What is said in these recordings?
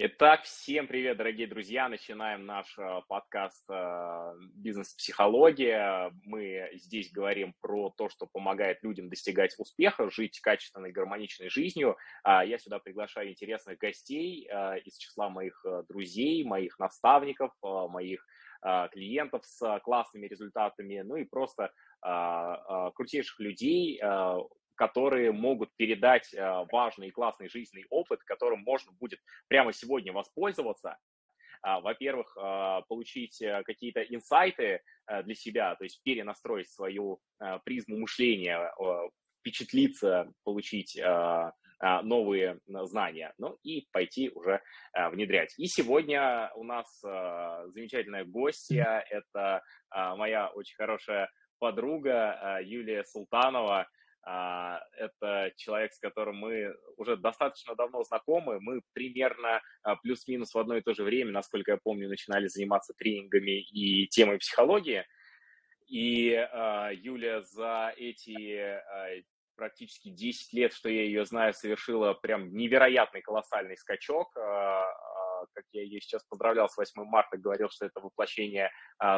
Итак, всем привет, дорогие друзья. Начинаем наш э, подкаст э, «Бизнес-психология». Мы здесь говорим про то, что помогает людям достигать успеха, жить качественной, гармоничной жизнью. А я сюда приглашаю интересных гостей э, из числа моих друзей, моих наставников, моих клиентов с классными результатами, ну и просто крутейших людей, которые могут передать э, важный и классный жизненный опыт, которым можно будет прямо сегодня воспользоваться. А, во-первых, а, получить какие-то инсайты для себя, то есть перенастроить свою призму мышления, впечатлиться, получить новые знания, ну и пойти уже внедрять. И сегодня у нас замечательная гостья, это моя очень хорошая подруга Юлия Султанова, а, это человек, с которым мы уже достаточно давно знакомы. Мы примерно а, плюс-минус в одно и то же время, насколько я помню, начинали заниматься тренингами и темой психологии. И а, Юля за эти практически 10 лет, что я ее знаю, совершила прям невероятный колоссальный скачок. Как я ее сейчас поздравлял с 8 марта, говорил, что это воплощение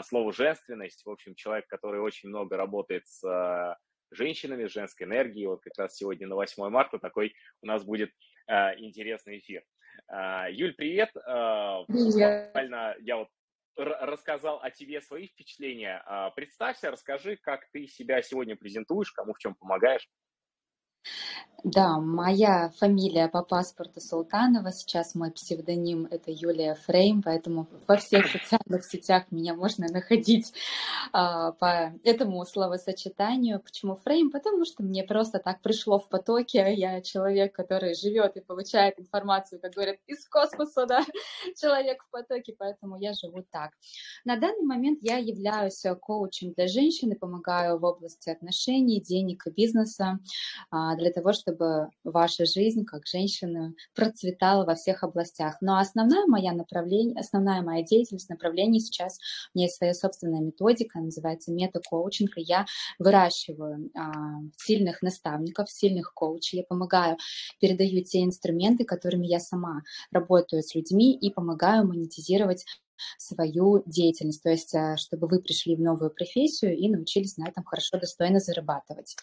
слова «женственность». В общем, человек, который очень много работает с женщинами, с женской энергией. Вот как раз сегодня на 8 марта такой у нас будет э, интересный эфир. Э, Юль, привет. Э, привет. Буквально я вот рассказал о тебе свои впечатления. Э, представься, расскажи, как ты себя сегодня презентуешь, кому в чем помогаешь. Да, моя фамилия по паспорту Султанова, сейчас мой псевдоним это Юлия Фрейм, поэтому во всех социальных сетях меня можно находить а, по этому словосочетанию. Почему Фрейм? Потому что мне просто так пришло в потоке, я человек, который живет и получает информацию, как говорят, из космоса, да, человек в потоке, поэтому я живу так. На данный момент я являюсь коучем для женщин и помогаю в области отношений, денег и бизнеса а, для того, чтобы ваша жизнь как женщины процветала во всех областях. Но основная моя направление, основная моя деятельность, направление сейчас, у меня есть своя собственная методика, называется мета-коучинг, и я выращиваю а, сильных наставников, сильных коучей, я помогаю, передаю те инструменты, которыми я сама работаю с людьми и помогаю монетизировать свою деятельность, то есть э, чтобы вы пришли в новую профессию и научились на этом хорошо, достойно зарабатывать.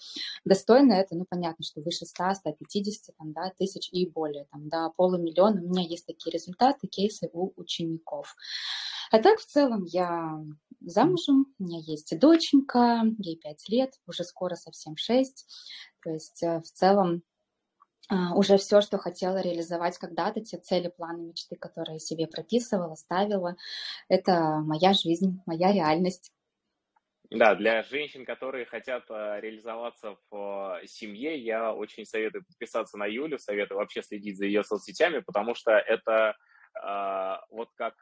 Достойно это, ну, понятно, что выше 100, 150 там, да, тысяч и более, там, да, полумиллиона. У меня есть такие результаты, кейсы у учеников. А так, в целом, я замужем, у меня есть доченька, ей 5 лет, уже скоро совсем 6. То есть, э, в целом, уже все, что хотела реализовать когда-то, те цели, планы, мечты, которые себе прописывала, ставила, это моя жизнь, моя реальность. Да, для женщин, которые хотят э, реализоваться в э, семье, я очень советую подписаться на Юлю, советую вообще следить за ее соцсетями, потому что это вот как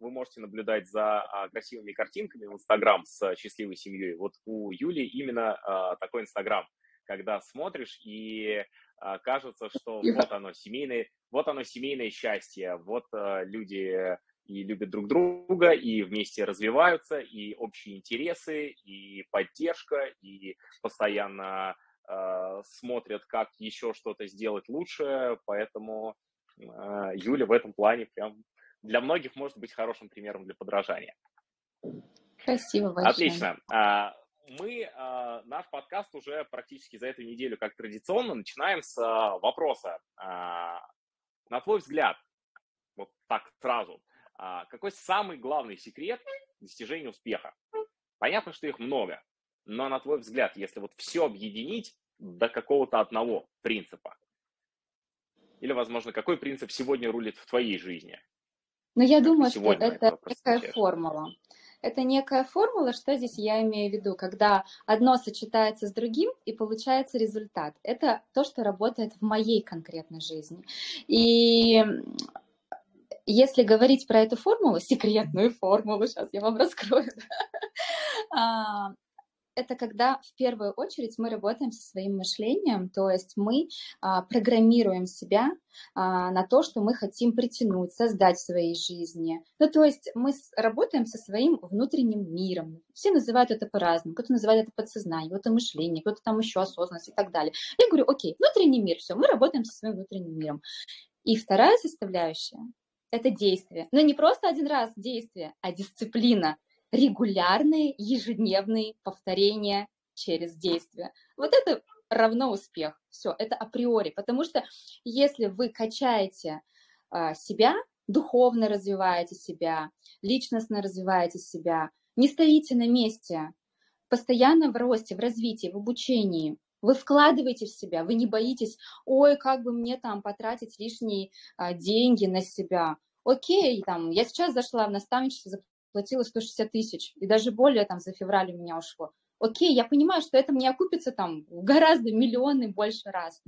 вы можете наблюдать за а, красивыми картинками в Инстаграм с счастливой семьей. Вот у Юли именно такой Инстаграм, когда смотришь и а, кажется, что вот оно семейное, вот оно семейное счастье, вот э, люди и любят друг друга, и вместе развиваются, и общие интересы, и поддержка, и постоянно э, смотрят, как еще что-то сделать лучше, поэтому э, Юля в этом плане прям для многих может быть хорошим примером для подражания. Спасибо большое. Отлично. А, мы э, наш подкаст уже практически за эту неделю, как традиционно, начинаем с э, вопроса. Э, на твой взгляд, вот так сразу, какой самый главный секрет достижения успеха? Понятно, что их много, но на твой взгляд, если вот все объединить до какого-то одного принципа, или, возможно, какой принцип сегодня рулит в твоей жизни? Ну, я думаю, что это такая формула. Это некая формула, что здесь я имею в виду, когда одно сочетается с другим и получается результат. Это то, что работает в моей конкретной жизни. И если говорить про эту формулу, секретную формулу, сейчас я вам раскрою, а, это когда в первую очередь мы работаем со своим мышлением, то есть мы а, программируем себя а, на то, что мы хотим притянуть, создать в своей жизни. Ну, то есть мы с, работаем со своим внутренним миром. Все называют это по-разному. Кто-то называет это подсознание, кто-то мышление, кто-то там еще осознанность и так далее. Я говорю, окей, внутренний мир, все, мы работаем со своим внутренним миром. И вторая составляющая – это действие. Но не просто один раз действие, а дисциплина. Регулярные ежедневные повторения через действие. Вот это равно успех. Все, это априори. Потому что если вы качаете а, себя, духовно развиваете себя, личностно развиваете себя, не стоите на месте, постоянно в росте, в развитии, в обучении, вы вкладываете в себя, вы не боитесь, ой, как бы мне там потратить лишние а, деньги на себя. Окей, там, я сейчас зашла в наставничество, заплатила 160 тысяч, и даже более там за февраль у меня ушло. Окей, я понимаю, что это мне окупится там гораздо миллионы больше раз.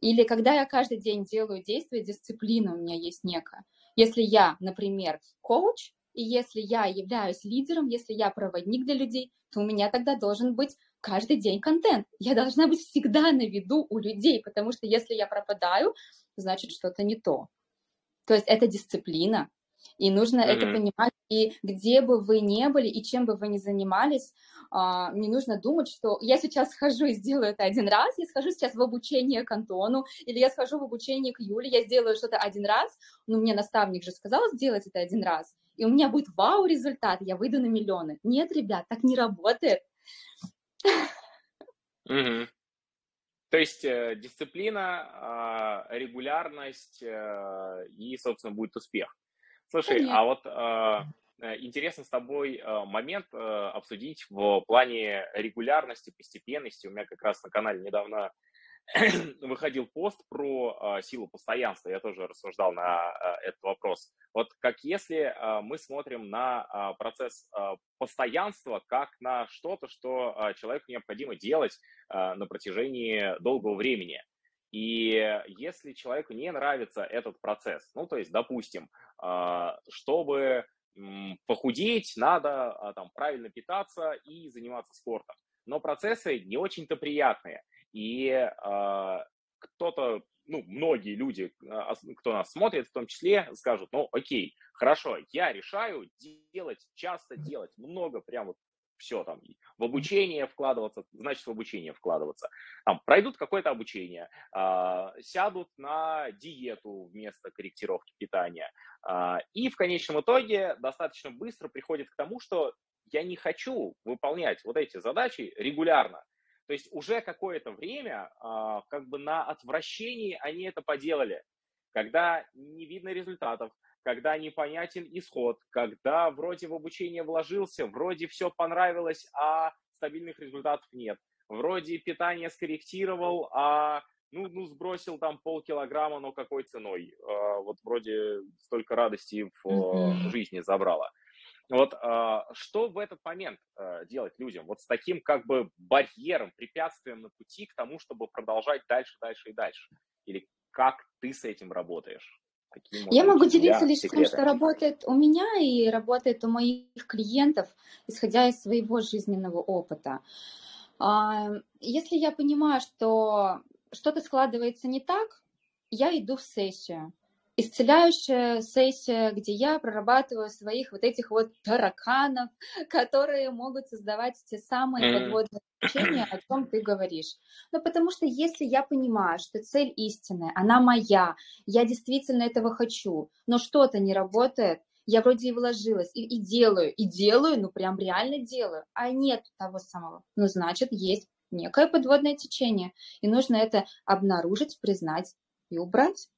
Или когда я каждый день делаю действия, дисциплина у меня есть некая. Если я, например, коуч, и если я являюсь лидером, если я проводник для людей, то у меня тогда должен быть каждый день контент. Я должна быть всегда на виду у людей, потому что если я пропадаю, значит что-то не то. То есть это дисциплина, и нужно mm-hmm. это понимать. И где бы вы ни были, и чем бы вы ни занимались, а, не нужно думать, что я сейчас схожу и сделаю это один раз, я схожу сейчас в обучение к Антону, или я схожу в обучение к Юле, я сделаю что-то один раз, но мне наставник же сказал сделать это один раз, и у меня будет вау-результат, я выйду на миллионы. Нет, ребят, так не работает. Угу. То есть э, дисциплина, э, регулярность э, и, собственно, будет успех. Слушай, Конечно. а вот а, э, интересно с тобой э, момент э, обсудить в плане регулярности, постепенности. У меня как раз на канале недавно выходил пост про э, силу постоянства. Я тоже рассуждал на э, этот вопрос. Вот как если э, мы смотрим на процесс постоянства как на что-то, что человеку необходимо делать на протяжении долгого времени. И если человеку не нравится этот процесс, ну, то есть, допустим, а, чтобы похудеть, надо а, там правильно питаться и заниматься спортом. Но процессы не очень-то приятные. И э, кто-то, ну, многие люди, кто нас смотрит, в том числе, скажут, ну, окей, хорошо, я решаю делать, часто делать, много, прям вот все там, в обучение вкладываться, значит в обучение вкладываться. Там, пройдут какое-то обучение, э, сядут на диету вместо корректировки питания. Э, и в конечном итоге достаточно быстро приходит к тому, что я не хочу выполнять вот эти задачи регулярно. То есть уже какое-то время э, как бы на отвращении они это поделали, когда не видно результатов, когда непонятен исход, когда вроде в обучение вложился, вроде все понравилось, а стабильных результатов нет. Вроде питание скорректировал, а ну, ну сбросил там полкилограмма, но какой ценой? А, вот вроде столько радости в mm-hmm. жизни забрало. Вот а, что в этот момент а, делать людям? Вот с таким как бы барьером, препятствием на пути к тому, чтобы продолжать дальше, дальше и дальше? Или как ты с этим работаешь? Какие, Я могу делиться лишь секреты? тем, что работает у меня и работает у моих клиентов, исходя из своего жизненного опыта. А, если я понимаю, что что-то складывается не так, я иду в сессию исцеляющая сессия, где я прорабатываю своих вот этих вот тараканов, которые могут создавать те самые подводные течения, о чем ты говоришь. Ну, потому что если я понимаю, что цель истинная, она моя, я действительно этого хочу, но что-то не работает, я вроде и вложилась, и, и делаю, и делаю, ну прям реально делаю, а нет того самого. Ну, значит, есть некое подводное течение, и нужно это обнаружить, признать и убрать.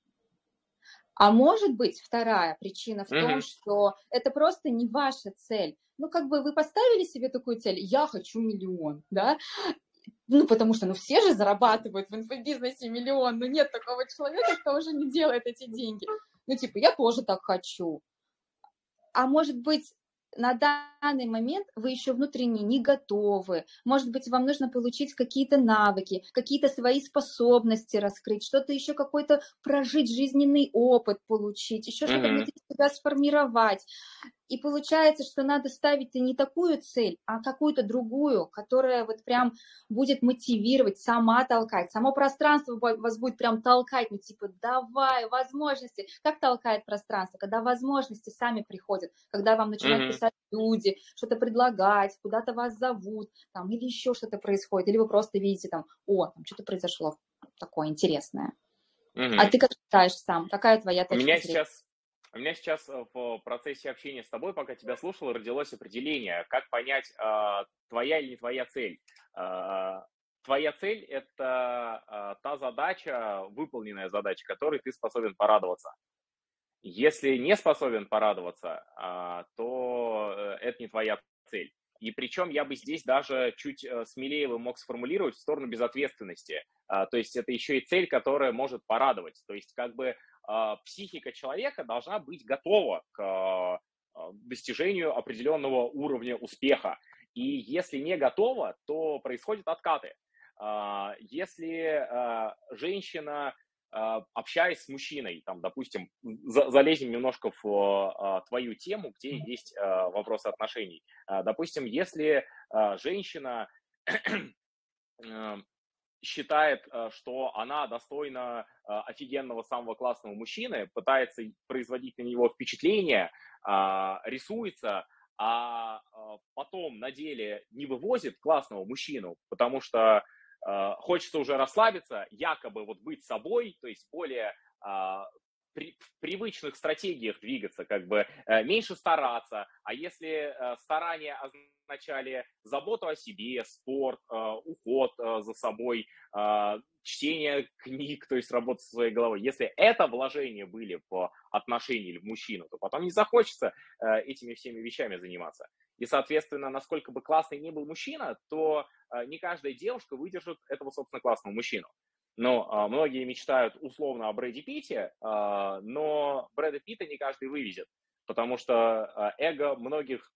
А может быть, вторая причина в mm-hmm. том, что это просто не ваша цель. Ну, как бы вы поставили себе такую цель, я хочу миллион, да, ну, потому что, ну, все же зарабатывают в инфобизнесе миллион, но нет такого человека, кто уже не делает эти деньги. Ну, типа, я тоже так хочу. А может быть, на данный момент вы еще внутренне не готовы. Может быть, вам нужно получить какие-то навыки, какие-то свои способности раскрыть, что-то еще какой-то прожить жизненный опыт получить, еще что-то внутри себя сформировать. И получается, что надо ставить не такую цель, а какую-то другую, которая вот прям будет мотивировать, сама толкать. Само пространство вас будет прям толкать, ну типа давай, возможности. Как толкает пространство? Когда возможности сами приходят, когда вам начинают mm-hmm. писать люди, что-то предлагать, куда-то вас зовут, там, или еще что-то происходит, или вы просто видите там, о, там что-то произошло такое интересное. Угу. А ты как считаешь сам? Какая твоя точка у меня зрения? Сейчас, у меня сейчас э, в процессе общения с тобой, пока тебя слушал, родилось определение, как понять, э, твоя или не твоя цель. Э, твоя цель – это э, та задача, выполненная задача, которой ты способен порадоваться. Если не способен порадоваться, то э, это не твоя цель. И причем я бы здесь даже чуть э, смелее его мог сформулировать в сторону безответственности. А, то есть это еще и цель, которая может порадовать. То есть как бы а, психика человека должна быть готова к а, достижению определенного уровня успеха. И если не готова, то происходят откаты. Если женщина а, общаясь с мужчиной, там, допустим, за, залезем немножко в а, твою тему, где есть а, вопросы отношений. А, допустим, если а, женщина а, считает, а, что она достойна а, офигенного самого классного мужчины, пытается производить на него впечатление, а, рисуется, а потом на деле не вывозит классного мужчину, потому что Э, хочется уже расслабиться, якобы вот быть собой, то есть более а, при, в привычных стратегиях двигаться, как бы э, меньше стараться, а если э, старания означали заботу о себе, спорт, уход за собой, чтение книг, то есть работа со своей головой, если это вложения были в отношения или в мужчину, то потом не захочется этими всеми вещами заниматься. И, соответственно, насколько бы классный ни был мужчина, то не каждая девушка выдержит этого, собственно, классного мужчину. Но а, многие мечтают условно о Брэде Питте, а, но Брэда Питта не каждый вывезет, потому что эго многих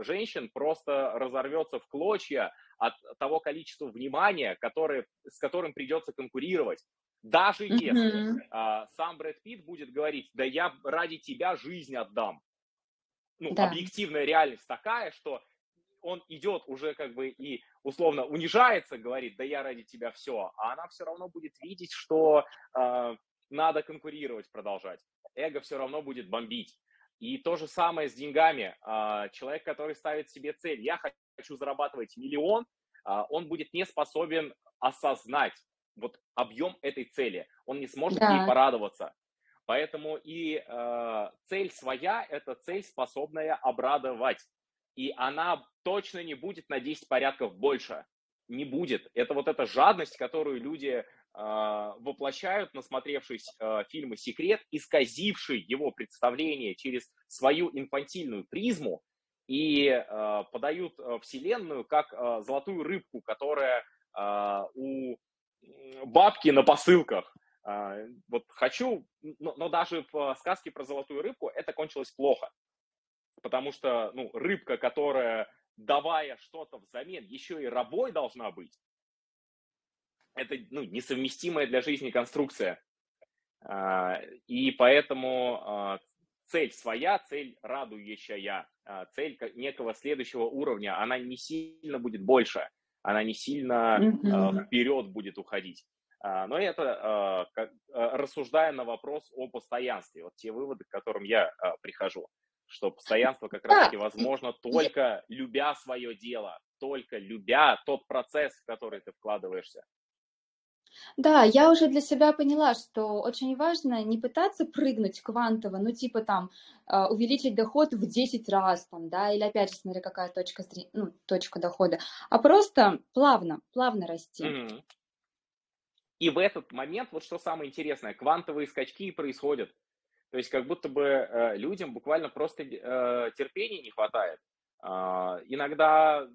женщин просто разорвется в клочья от того количества внимания, которое, с которым придется конкурировать. Даже если mm-hmm. сам Брэд Питт будет говорить, да я ради тебя жизнь отдам, ну, да. объективная реальность такая, что он идет уже как бы и условно унижается, говорит, да я ради тебя все, а она все равно будет видеть, что э, надо конкурировать, продолжать. Эго все равно будет бомбить. И то же самое с деньгами. Э, человек, который ставит себе цель, я хочу зарабатывать миллион, э, он будет не способен осознать вот объем этой цели. Он не сможет да. ей порадоваться. Поэтому и э, цель своя – это цель, способная обрадовать. И она точно не будет на 10 порядков больше. Не будет. Это вот эта жадность, которую люди э, воплощают, насмотревшись э, фильмы «Секрет», исказивший его представление через свою инфантильную призму и э, подают э, Вселенную как э, золотую рыбку, которая э, у бабки на посылках. А, вот хочу, но, но даже в сказке про золотую рыбку это кончилось плохо. Потому что, ну, рыбка, которая, давая что-то взамен, еще и рабой должна быть, это, ну, несовместимая для жизни конструкция. А, и поэтому а, цель своя, цель радующая, цель некого следующего уровня, она не сильно будет больше, она не сильно mm-hmm. вперед будет уходить. А, но это а, а, рассуждая на вопрос о постоянстве, вот те выводы, к которым я прихожу, что постоянство как раз-таки возможно только любя свое дело, только любя тот процесс, в который ты вкладываешься. Да, я уже для себя поняла, что очень важно не пытаться прыгнуть квантово, ну типа там увеличить доход в 10 раз, там, да, или опять же, смотри, какая точка, ну, точка дохода, а просто плавно, плавно расти. Mm-hmm. И в этот момент, вот что самое интересное, квантовые скачки происходят. То есть как будто бы э, людям буквально просто э, терпения не хватает. Э, иногда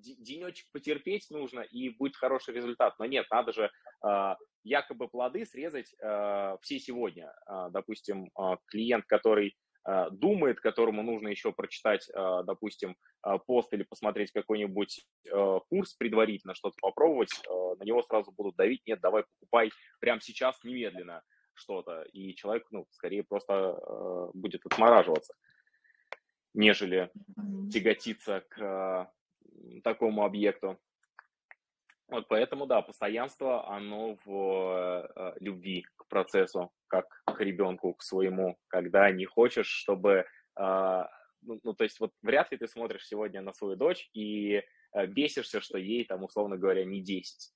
денечек потерпеть нужно, и будет хороший результат. Но нет, надо же э, якобы плоды срезать э, все сегодня. Э, допустим, клиент, который думает, которому нужно еще прочитать, допустим, пост или посмотреть какой-нибудь курс предварительно, что-то попробовать, на него сразу будут давить, нет, давай покупай прямо сейчас, немедленно что-то. И человек, ну, скорее просто будет отмораживаться, нежели тяготиться к такому объекту. Вот поэтому, да, постоянство, оно в любви к процессу как к ребенку, к своему, когда не хочешь, чтобы... Э, ну, ну, то есть вот вряд ли ты смотришь сегодня на свою дочь и э, бесишься, что ей там, условно говоря, не 10.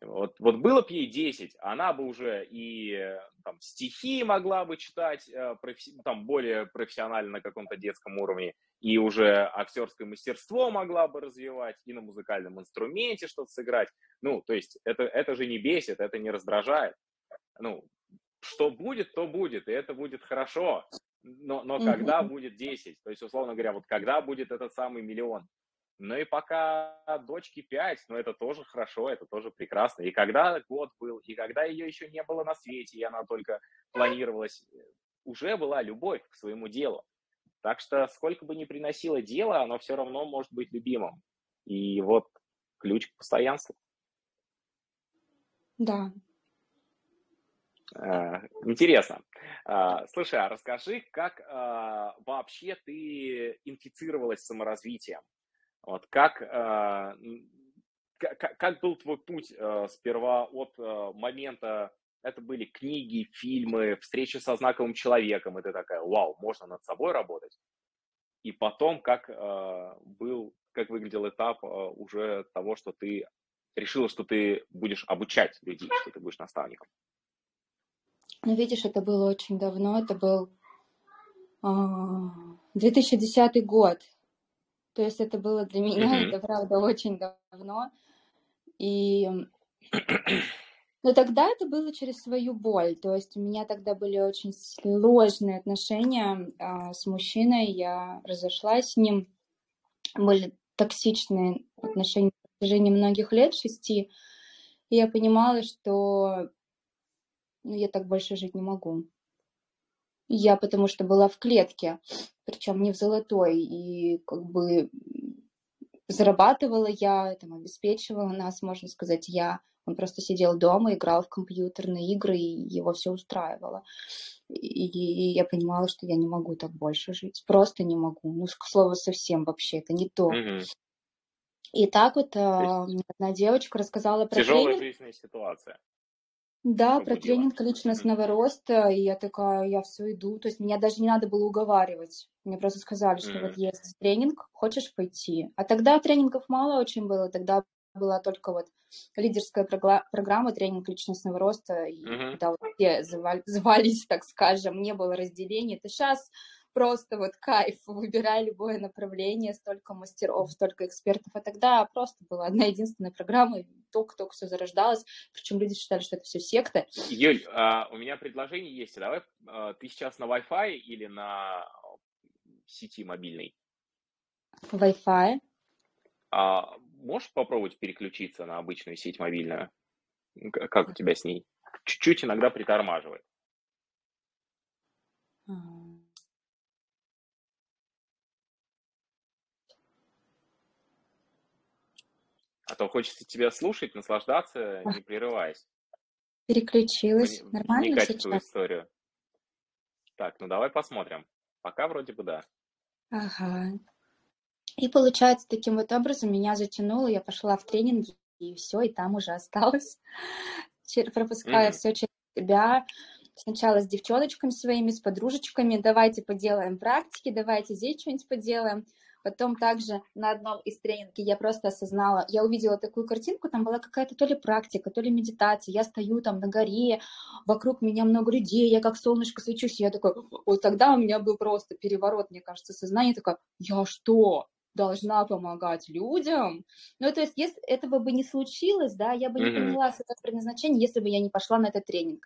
Вот, вот было бы ей 10, она бы уже и там, стихи могла бы читать э, профи, там, более профессионально на каком-то детском уровне, и уже актерское мастерство могла бы развивать, и на музыкальном инструменте что-то сыграть. Ну, то есть это, это же не бесит, это не раздражает. Ну, что будет, то будет, и это будет хорошо. Но, но когда будет 10? То есть, условно говоря, вот когда будет этот самый миллион? Ну и пока дочке 5, ну это тоже хорошо, это тоже прекрасно. И когда год был, и когда ее еще не было на свете, и она только планировалась, уже была любовь к своему делу. Так что сколько бы ни приносило дело, оно все равно может быть любимым. И вот ключ к постоянству. Да. Э, интересно. А, слушай, а расскажи, как а, вообще ты инфицировалась саморазвитием? Вот как, э, как, был твой путь э, сперва от э, момента, это были книги, фильмы, встречи со знаковым человеком, и ты такая, вау, можно над собой работать. И потом, как был, как выглядел этап уже того, что ты решила, что ты будешь обучать людей, что ты будешь наставником. Ну, видишь, это было очень давно, это был 2010 а, год. То есть это было для меня, это правда очень давно. И но тогда это было через свою боль. То есть у меня тогда были очень сложные отношения а, с мужчиной. Я разошлась с ним. Были токсичные отношения в протяжении многих лет, шести. И я понимала, что ну, я так больше жить не могу. Я потому что была в клетке, причем не в золотой, и как бы зарабатывала я, там, обеспечивала нас, можно сказать, я. Он просто сидел дома, играл в компьютерные игры, и его все устраивало. И, и я понимала, что я не могу так больше жить. Просто не могу. Ну, к слову, совсем вообще, это не то. Mm-hmm. И так вот мне одна девочка рассказала про Тяжелая тренинг. жизненная ситуация. Да, про тренинг личностного роста, и я такая, я все иду, то есть меня даже не надо было уговаривать, мне просто сказали, что вот есть тренинг, хочешь пойти, а тогда тренингов мало очень было, тогда была только вот лидерская программа, тренинг личностного роста, и mm-hmm. когда вот все звались, так скажем, не было разделения, это сейчас просто вот кайф, выбирай любое направление, столько мастеров, столько экспертов, а тогда просто была одна единственная программа, только-только все зарождалось, причем люди считали, что это все секта. Юль, а, у меня предложение есть, давай, а, ты сейчас на Wi-Fi или на сети мобильной? Wi-Fi. А можешь попробовать переключиться на обычную сеть мобильную? Как у тебя с ней? Чуть-чуть иногда притормаживает. А то хочется тебя слушать, наслаждаться, не прерываясь. Переключилась. Вни- Нормально вникать сейчас? в твою историю. Так, ну давай посмотрим. Пока вроде бы да. Ага. И получается, таким вот образом меня затянуло, я пошла в тренинги, и все, и там уже осталось, пропуская mm-hmm. все через себя. Сначала с девчоночками своими, с подружечками, давайте поделаем практики, давайте здесь что-нибудь поделаем. Потом также на одном из тренингов я просто осознала, я увидела такую картинку, там была какая-то то ли практика, то ли медитация, я стою там на горе, вокруг меня много людей, я как солнышко свечусь, я такой, вот тогда у меня был просто переворот, мне кажется, сознание такое, я что, должна помогать людям. Ну, то есть, если этого бы не случилось, да, я бы не поняла это предназначение, если бы я не пошла на этот тренинг.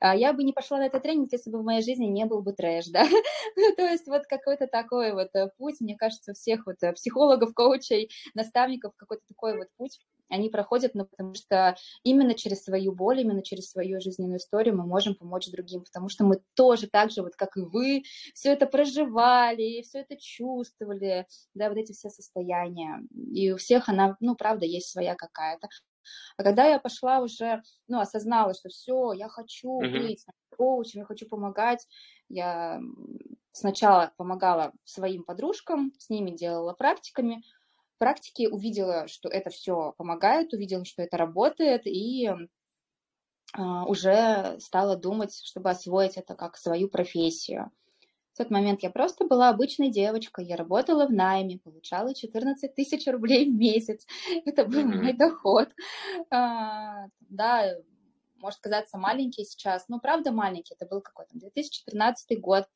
А я бы не пошла на этот тренинг, если бы в моей жизни не был бы трэш, да. ну, то есть вот какой-то такой вот э, путь, мне кажется, всех вот э, психологов, коучей, наставников, какой-то такой вот путь они проходят, ну, потому что именно через свою боль, именно через свою жизненную историю мы можем помочь другим, потому что мы тоже так же, вот как и вы, все это проживали, все это чувствовали, да, вот эти все состояния. И у всех она, ну, правда, есть своя какая-то. А когда я пошла уже, ну, осознала, что все, я хочу mm-hmm. быть коучем, я хочу помогать, я сначала помогала своим подружкам, с ними делала практиками, практики, увидела, что это все помогает, увидела, что это работает, и Uh, уже стала думать, чтобы освоить это как свою профессию. Тот момент я просто была обычной девочкой, я работала в найме, получала 14 тысяч рублей в месяц. Это был mm-hmm. мой доход. А, да, может казаться маленький сейчас, но правда маленький, это был какой-то 2013 год.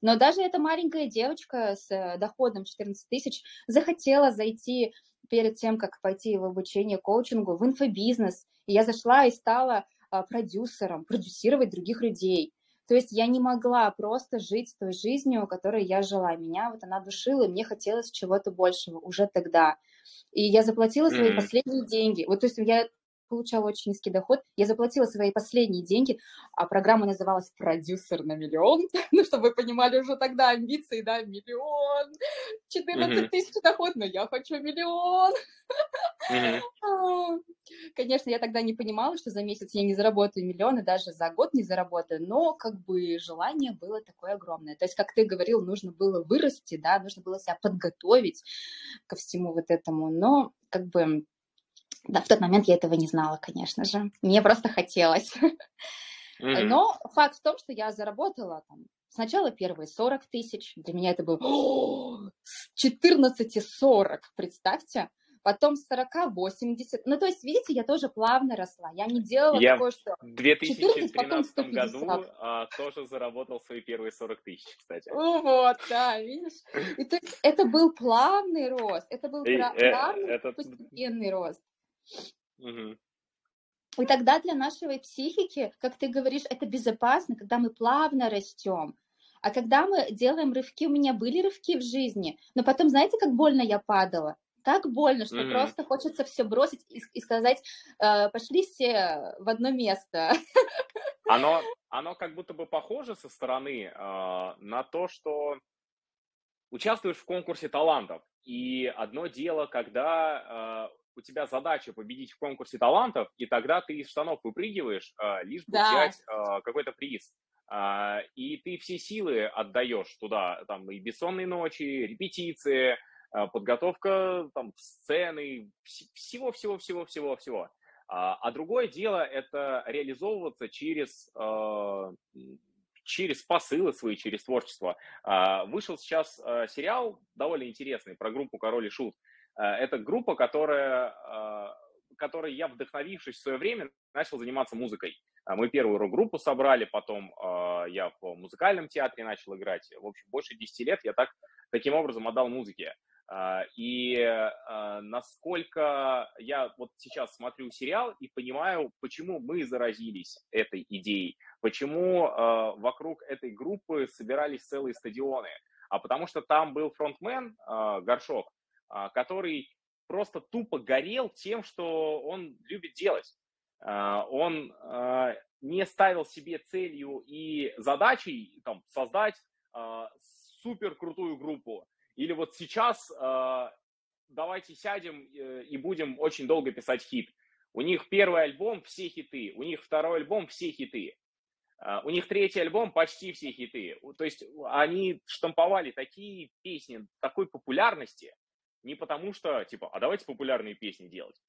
Но даже эта маленькая девочка с э, доходом 14 тысяч захотела зайти перед тем, как пойти в обучение коучингу, в инфобизнес. И я зашла и стала а, продюсером, продюсировать других людей. То есть я не могла просто жить той жизнью, которой я жила. Меня вот она душила, и мне хотелось чего-то большего уже тогда. И я заплатила свои mm-hmm. последние деньги. Вот, то есть я получала очень низкий доход. Я заплатила свои последние деньги, а программа называлась «Продюсер на миллион». ну, чтобы вы понимали уже тогда амбиции, да, миллион, 14 mm-hmm. тысяч доход, но я хочу миллион. mm-hmm. Конечно, я тогда не понимала, что за месяц я не заработаю миллион, и даже за год не заработаю, но как бы желание было такое огромное. То есть, как ты говорил, нужно было вырасти, да, нужно было себя подготовить ко всему вот этому, но как бы да, в тот момент я этого не знала, конечно же. Мне просто хотелось. Mm-hmm. Но факт в том, что я заработала там сначала первые 40 тысяч. Для меня это было с 14 40, представьте. Потом с 40 80. Ну, то есть, видите, я тоже плавно росла. Я не делала я такое, что в 2013 14, году а, тоже заработал свои первые 40 тысяч, кстати. Вот, да, видишь. И, то есть, это был плавный рост. Это был И, э, плавный, э, постепенный рост. Угу. И тогда для нашей психики, как ты говоришь, это безопасно, когда мы плавно растем. А когда мы делаем рывки, у меня были рывки в жизни, но потом, знаете, как больно я падала? Так больно, что mm-hmm. просто хочется все бросить и, и сказать, э, пошли все в одно место. Оно, оно как будто бы похоже со стороны э, на то, что участвуешь в конкурсе талантов. И одно дело, когда э, у тебя задача победить в конкурсе талантов, и тогда ты из штанов выпрыгиваешь, а, лишь бы да. взять а, какой-то приз. А, и ты все силы отдаешь туда, там и бессонные ночи, репетиции, подготовка там сцены, всего-всего-всего-всего-всего. А другое дело это реализовываться через через посылы свои, через творчество. Вышел сейчас сериал довольно интересный про группу Король и Шут. Э, это группа, которая, э, которой я, вдохновившись в свое время, начал заниматься музыкой. Э, мы первую рок-группу собрали, потом я в музыкальном театре начал играть. В общем, больше 10 лет я так, таким образом отдал музыке. И насколько я вот сейчас смотрю сериал и понимаю, почему мы заразились этой идеей, почему вокруг этой группы собирались целые стадионы. А потому что там был фронтмен Горшок, который просто тупо горел тем, что он любит делать. А, он а, не ставил себе целью и задачей там, создать супер крутую группу. Или вот сейчас давайте сядем э, и будем очень долго писать хит. У них первый альбом все хиты, у них второй альбом все хиты. У них третий альбом почти все хиты. То есть они штамповали такие песни такой популярности, не потому что, типа, а давайте популярные песни делать.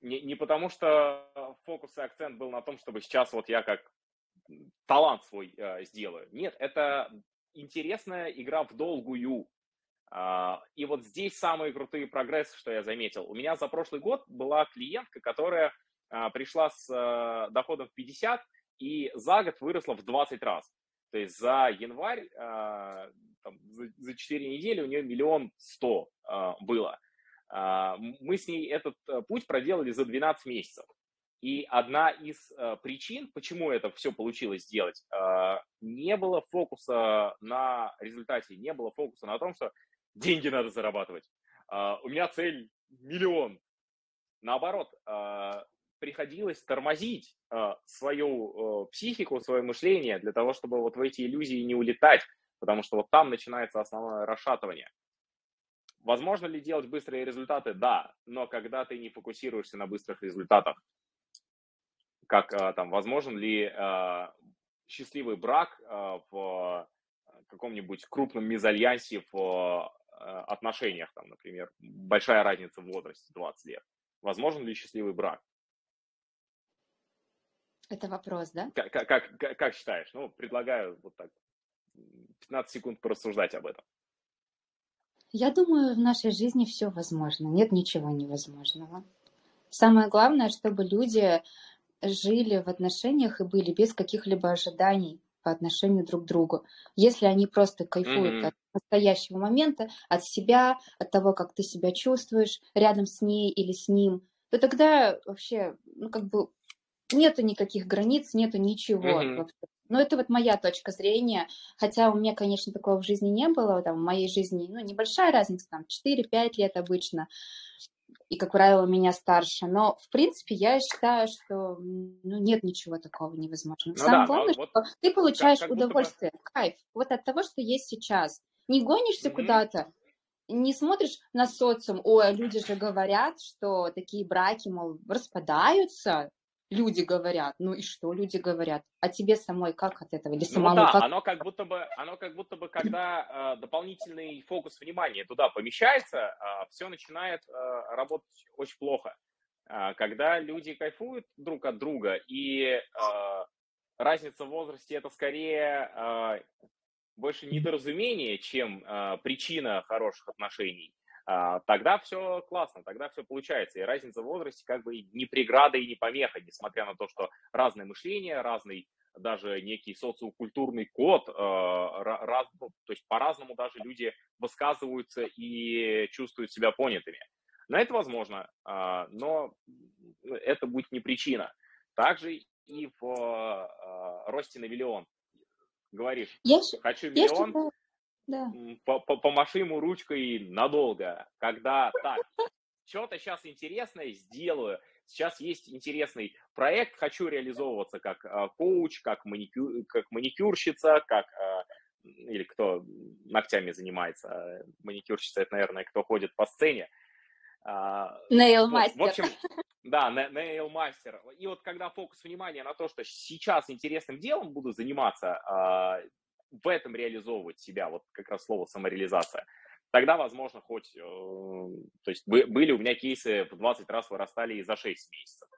Не, не потому что фокус и акцент был на том, чтобы сейчас вот я как талант свой э, сделаю. Нет, это интересная игра в долгую. Э, и вот здесь самые крутые прогрессы, что я заметил. У меня за прошлый год была клиентка, которая э, пришла с э, доходом в 50 и за год выросла в 20 раз. То есть за январь э, там, за, за 4 недели у нее миллион сто э, было. Э, мы с ней этот э, путь проделали за 12 месяцев. И одна из э, причин, почему это все получилось сделать, э, не было фокуса на результате, не было фокуса на том, что деньги надо зарабатывать. У меня цель миллион. Наоборот, приходилось тормозить свою э, психику, свое мышление для того, чтобы вот в эти иллюзии не улетать, потому что вот там начинается основное расшатывание. Возможно ли делать быстрые результаты? Да, но когда ты не фокусируешься на быстрых результатах, как э, там, возможен ли э, счастливый брак э, в каком-нибудь крупном мезальянсе в э, отношениях, там, например, большая разница в возрасте, 20 лет. Возможен ли счастливый брак? Это вопрос, да? Как, как, как, как считаешь? Ну, предлагаю вот так 15 секунд порассуждать об этом. Я думаю, в нашей жизни все возможно. Нет ничего невозможного. Самое главное, чтобы люди жили в отношениях и были без каких-либо ожиданий по отношению друг к другу. Если они просто кайфуют mm-hmm. от настоящего момента, от себя, от того, как ты себя чувствуешь рядом с ней или с ним, то тогда вообще, ну, как бы нету никаких границ, нету ничего. Mm-hmm. Но это вот моя точка зрения, хотя у меня, конечно, такого в жизни не было, там, в моей жизни, ну, небольшая разница, там, 4-5 лет обычно, и, как правило, меня старше. Но, в принципе, я считаю, что ну, нет ничего такого невозможного. Ну, Самое да, главное, вот что ты получаешь как, как удовольствие, бы... кайф вот от того, что есть сейчас. Не гонишься mm-hmm. куда-то, не смотришь на социум, ой, люди же говорят, что такие браки, мол, распадаются, люди говорят. Ну и что люди говорят? А тебе самой как от этого? Или ну самому ну, да, как? оно как будто бы, оно как будто бы, когда э, дополнительный фокус внимания туда помещается, э, все начинает э, работать очень плохо. Э, когда люди кайфуют друг от друга, и э, разница в возрасте это скорее э, больше недоразумение, чем э, причина хороших отношений. А, тогда все классно, тогда все получается. И разница в возрасте как бы не преграда и не помеха, несмотря на то, что разное мышление, разный даже некий социокультурный код, а, раз, ну, то есть по-разному даже люди высказываются и чувствуют себя понятыми. Но это возможно, а, но это будет не причина. Также и в росте на миллион. Говоришь, я, хочу миллион, я да. помаши ему ручкой надолго, когда так, что-то сейчас интересное сделаю, сейчас есть интересный проект, хочу реализовываться как э, коуч, как, маникюр, как маникюрщица, как э, или кто ногтями занимается, маникюрщица, это, наверное, кто ходит по сцене. Нейл-мастер. в общем, да, нейл-мастер. И вот когда фокус внимания на то, что сейчас интересным делом буду заниматься, в этом реализовывать себя, вот как раз слово самореализация, тогда, возможно, хоть, э, то есть были у меня кейсы в 20 раз вырастали и за 6 месяцев.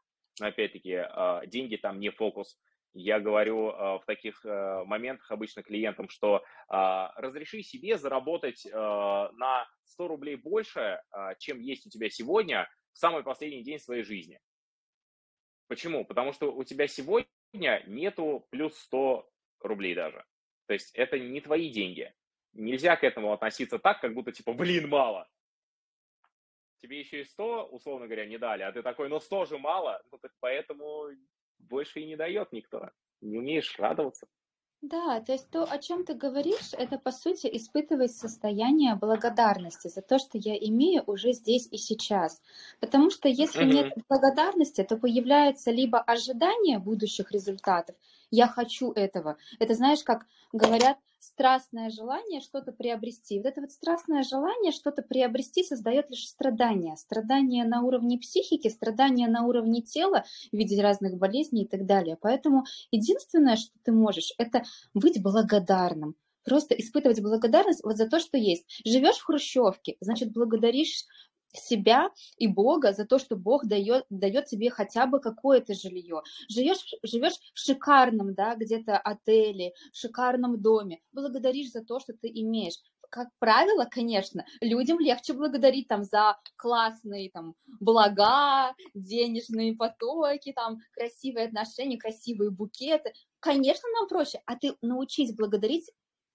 Но опять-таки, э, деньги там не фокус. Я говорю э, в таких моментах обычно клиентам, что разреши себе заработать на 100 рублей больше, чем есть у тебя сегодня, в самый последний день своей жизни. Почему? Потому что у тебя сегодня нету плюс 100 рублей даже. То есть это не твои деньги. Нельзя к этому относиться так, как будто типа, блин, мало. Тебе еще и 100, условно говоря, не дали, а ты такой, ну 100 же мало, ну так поэтому больше и не дает никто. Не умеешь радоваться. Да, то есть то, о чем ты говоришь, это по сути испытывать состояние благодарности за то, что я имею уже здесь и сейчас. Потому что если mm-hmm. нет благодарности, то появляется либо ожидание будущих результатов, я хочу этого. Это знаешь, как говорят, страстное желание что-то приобрести. Вот это вот страстное желание что-то приобрести создает лишь страдания. Страдания на уровне психики, страдания на уровне тела в виде разных болезней и так далее. Поэтому единственное, что ты можешь, это быть благодарным просто испытывать благодарность вот за то, что есть. Живешь в хрущевке, значит, благодаришь себя и Бога за то, что Бог дает, дает тебе хотя бы какое-то жилье. Живешь, живешь в шикарном, да, где-то отеле, в шикарном доме, благодаришь за то, что ты имеешь. Как правило, конечно, людям легче благодарить там за классные там блага, денежные потоки, там красивые отношения, красивые букеты. Конечно, нам проще, а ты научись благодарить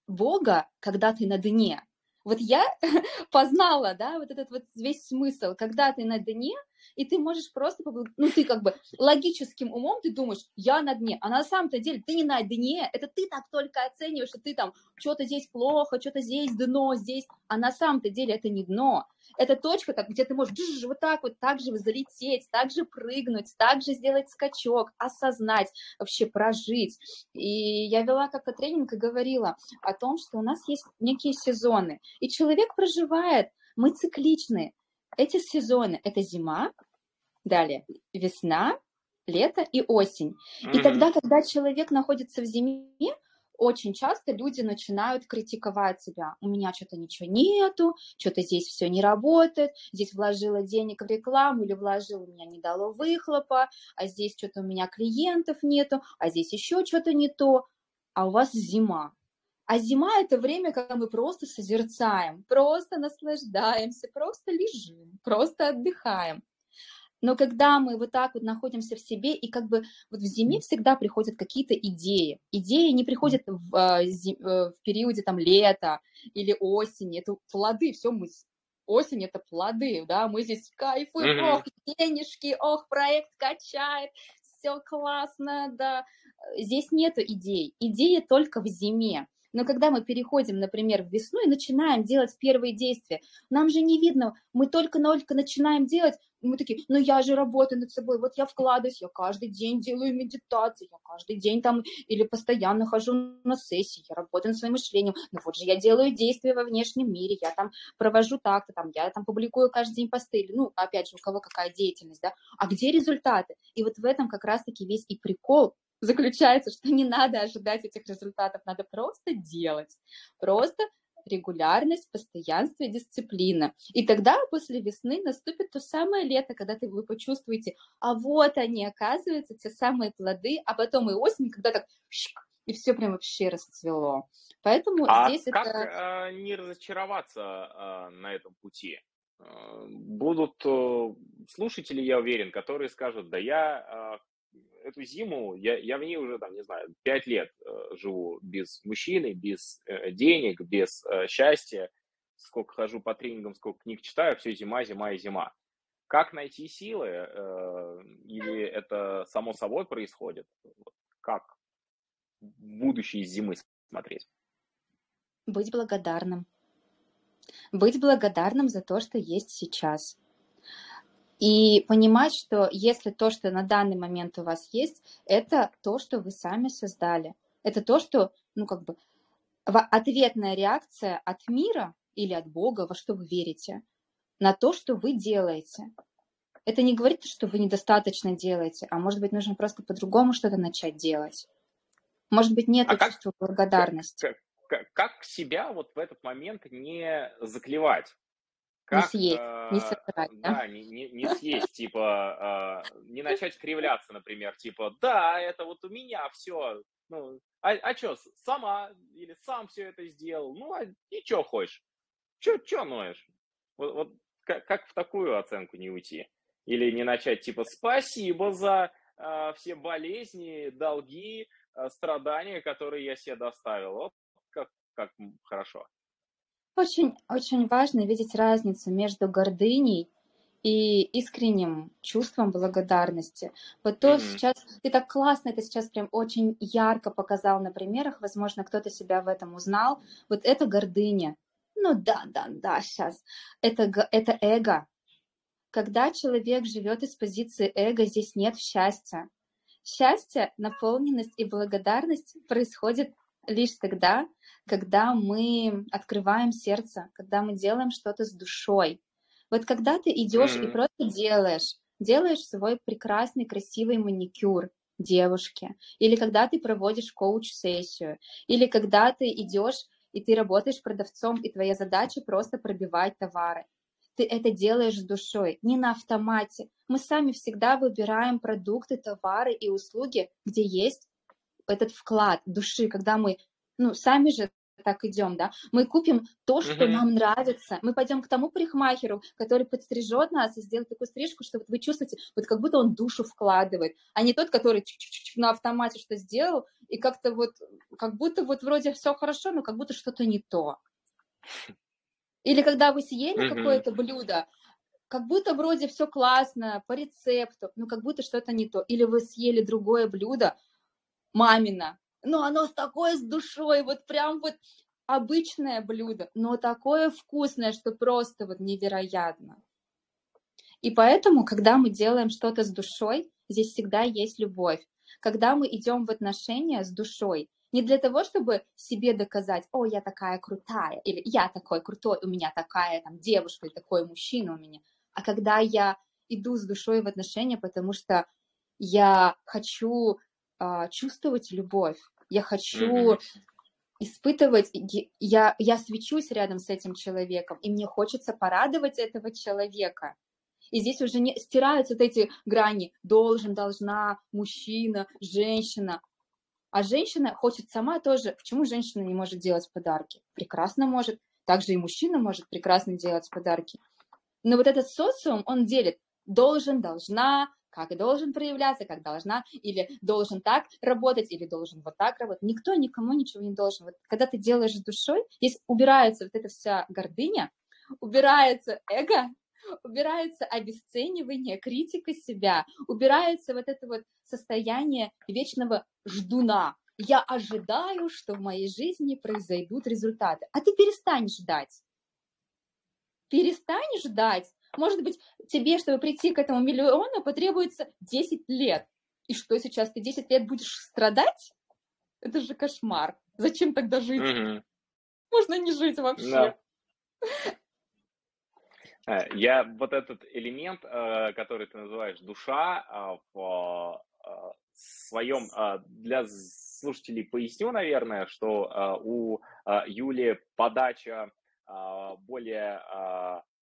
Бога, когда ты на дне, вот я познала, да, вот этот вот весь смысл, когда ты на дне, и ты можешь просто, ну, ты как бы логическим умом ты думаешь, я на дне, а на самом-то деле ты не на дне, это ты так только оцениваешь, что ты там, что-то здесь плохо, что-то здесь дно, здесь, а на самом-то деле это не дно, это точка, так, где ты можешь вот так вот, так же залететь, так же прыгнуть, так же сделать скачок, осознать, вообще прожить. И я вела как-то тренинг и говорила о том, что у нас есть некие сезоны, и человек проживает, мы цикличны. Эти сезоны – это зима, далее весна, лето и осень. Mm-hmm. И тогда, когда человек находится в зиме, очень часто люди начинают критиковать себя. У меня что-то ничего нету, что-то здесь все не работает, здесь вложила денег в рекламу или вложила, у меня не дало выхлопа, а здесь что-то у меня клиентов нету, а здесь еще что-то не то, а у вас зима. А зима – это время, когда мы просто созерцаем, просто наслаждаемся, просто лежим, просто отдыхаем. Но когда мы вот так вот находимся в себе, и как бы вот в зиме всегда приходят какие-то идеи. Идеи не приходят в, э, в периоде там лета или осени, это плоды, все мы осень это плоды, да, мы здесь кайфуем, mm-hmm. ох, денежки, ох, проект качает, все классно, да. Здесь нету идей, идеи только в зиме. Но когда мы переходим, например, в весну и начинаем делать первые действия, нам же не видно, мы только-только начинаем делать, мы такие, ну я же работаю над собой, вот я вкладываюсь, я каждый день делаю медитации, я каждый день там или постоянно хожу на сессии, я работаю над своим мышлением, ну вот же я делаю действия во внешнем мире, я там провожу так-то, там, я там публикую каждый день посты, ну, опять же, у кого какая деятельность, да, а где результаты? И вот в этом как раз-таки весь и прикол заключается, что не надо ожидать этих результатов, надо просто делать, просто регулярность, постоянство и дисциплина. И тогда после весны наступит то самое лето, когда ты, вы почувствуете, а вот они, оказывается, те самые плоды, а потом и осень, когда так и все прям вообще расцвело. Поэтому а здесь как это... э, не разочароваться э, на этом пути? Э, будут слушатели, я уверен, которые скажут, да я эту зиму, я, я в ней уже, там, не знаю, пять лет э, живу без мужчины, без э, денег, без э, счастья. Сколько хожу по тренингам, сколько книг читаю, все зима, зима и зима. Как найти силы? Э, или это само собой происходит? Как будущее зимы смотреть? Быть благодарным. Быть благодарным за то, что есть сейчас. И понимать, что если то, что на данный момент у вас есть, это то, что вы сами создали. Это то, что, ну, как бы, ответная реакция от мира или от Бога, во что вы верите, на то, что вы делаете. Это не говорит, что вы недостаточно делаете, а может быть, нужно просто по-другому что-то начать делать. Может быть, нет а чувства как, благодарности. Как, как, как себя вот в этот момент не заклевать? Как, не съесть, э, не сожрать, да? Да, не, не, не съесть, типа, э, не начать кривляться, например, типа, да, это вот у меня все, ну, а, а что, сама или сам все это сделал, ну, а и что хочешь, что, что ноешь? Вот, вот как, как в такую оценку не уйти? Или не начать, типа, спасибо за э, все болезни, долги, э, страдания, которые я себе доставил, вот как, как хорошо. Очень, очень важно видеть разницу между гордыней и искренним чувством благодарности. Вот то mm-hmm. сейчас, ты так классно это сейчас прям очень ярко показал на примерах, возможно, кто-то себя в этом узнал. Вот это гордыня. Ну да, да, да, сейчас. Это, это эго. Когда человек живет из позиции эго, здесь нет счастья. Счастье, наполненность и благодарность происходит лишь тогда, когда мы открываем сердце, когда мы делаем что-то с душой. Вот когда ты идешь mm-hmm. и просто делаешь, делаешь свой прекрасный, красивый маникюр девушке, или когда ты проводишь коуч-сессию, или когда ты идешь и ты работаешь продавцом, и твоя задача просто пробивать товары. Ты это делаешь с душой, не на автомате. Мы сами всегда выбираем продукты, товары и услуги, где есть этот вклад души, когда мы, ну, сами же так идем, да, мы купим то, что uh-huh. нам нравится, мы пойдем к тому парикмахеру, который подстрижет нас и сделает такую стрижку, что вот вы чувствуете, вот как будто он душу вкладывает, а не тот, который на автомате что сделал, и как-то вот, как будто вот вроде все хорошо, но как будто что-то не то. Или когда вы съели uh-huh. какое-то блюдо, как будто вроде все классно, по рецепту, но как будто что-то не то. Или вы съели другое блюдо, мамина. Но оно с такой с душой, вот прям вот обычное блюдо, но такое вкусное, что просто вот невероятно. И поэтому, когда мы делаем что-то с душой, здесь всегда есть любовь. Когда мы идем в отношения с душой, не для того, чтобы себе доказать, о, я такая крутая, или я такой крутой, у меня такая там девушка, или такой мужчина у меня, а когда я иду с душой в отношения, потому что я хочу а, чувствовать любовь. Я хочу mm-hmm. испытывать, я, я свечусь рядом с этим человеком, и мне хочется порадовать этого человека. И здесь уже не стираются вот эти грани должен, должна, мужчина, женщина. А женщина хочет сама тоже. Почему женщина не может делать подарки? Прекрасно может. Также и мужчина может прекрасно делать подарки. Но вот этот социум, он делит должен, должна, как должен проявляться, как должна, или должен так работать, или должен вот так работать. Никто никому ничего не должен. Вот когда ты делаешь с душой, здесь убирается вот эта вся гордыня, убирается эго, убирается обесценивание, критика себя, убирается вот это вот состояние вечного ждуна. Я ожидаю, что в моей жизни произойдут результаты. А ты перестань ждать. Перестань ждать. Может быть, тебе, чтобы прийти к этому миллиону, потребуется 10 лет. И что сейчас, ты 10 лет будешь страдать? Это же кошмар. Зачем тогда жить? Угу. Можно не жить вообще. Да. Э, я вот этот элемент, э, который ты называешь душа, а, в э, своем для слушателей поясню, наверное, что у Юли подача более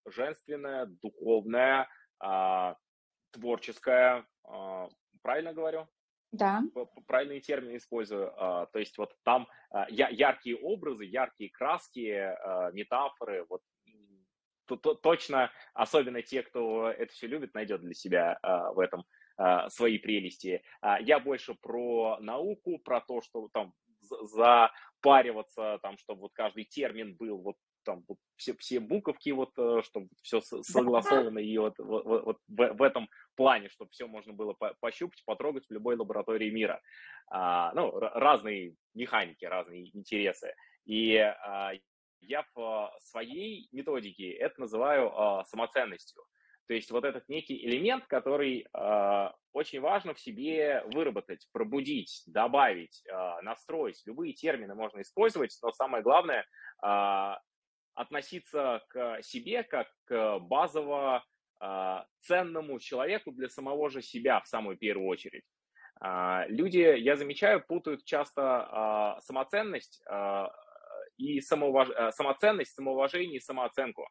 женственная, духовная, творческая. Правильно говорю? Да. Правильные термины использую. То есть вот там яркие образы, яркие краски, метафоры, вот то, точно, особенно те, кто это все любит, найдет для себя а, в этом а, свои прелести. А, я больше про науку, про то, что там запариваться, там, чтобы вот каждый термин был вот там вот все, все буковки, вот, э, чтобы все согласовано, и вот, вот, вот в, в этом плане, чтобы все можно было по, пощупать, потрогать в любой лаборатории мира. А, ну, разные механики, разные интересы. И а, я в а, своей методике это называю э, самоценностью. То есть вот этот некий элемент, который э, очень важно в себе выработать, пробудить, добавить, э, настроить. Любые термины можно использовать, но самое главное э, относиться к себе как к базово э, ценному человеку для самого же себя в самую первую очередь. Люди, я замечаю, путают часто самоценность и самоуваж... Самоценность, самоуважение и самооценку.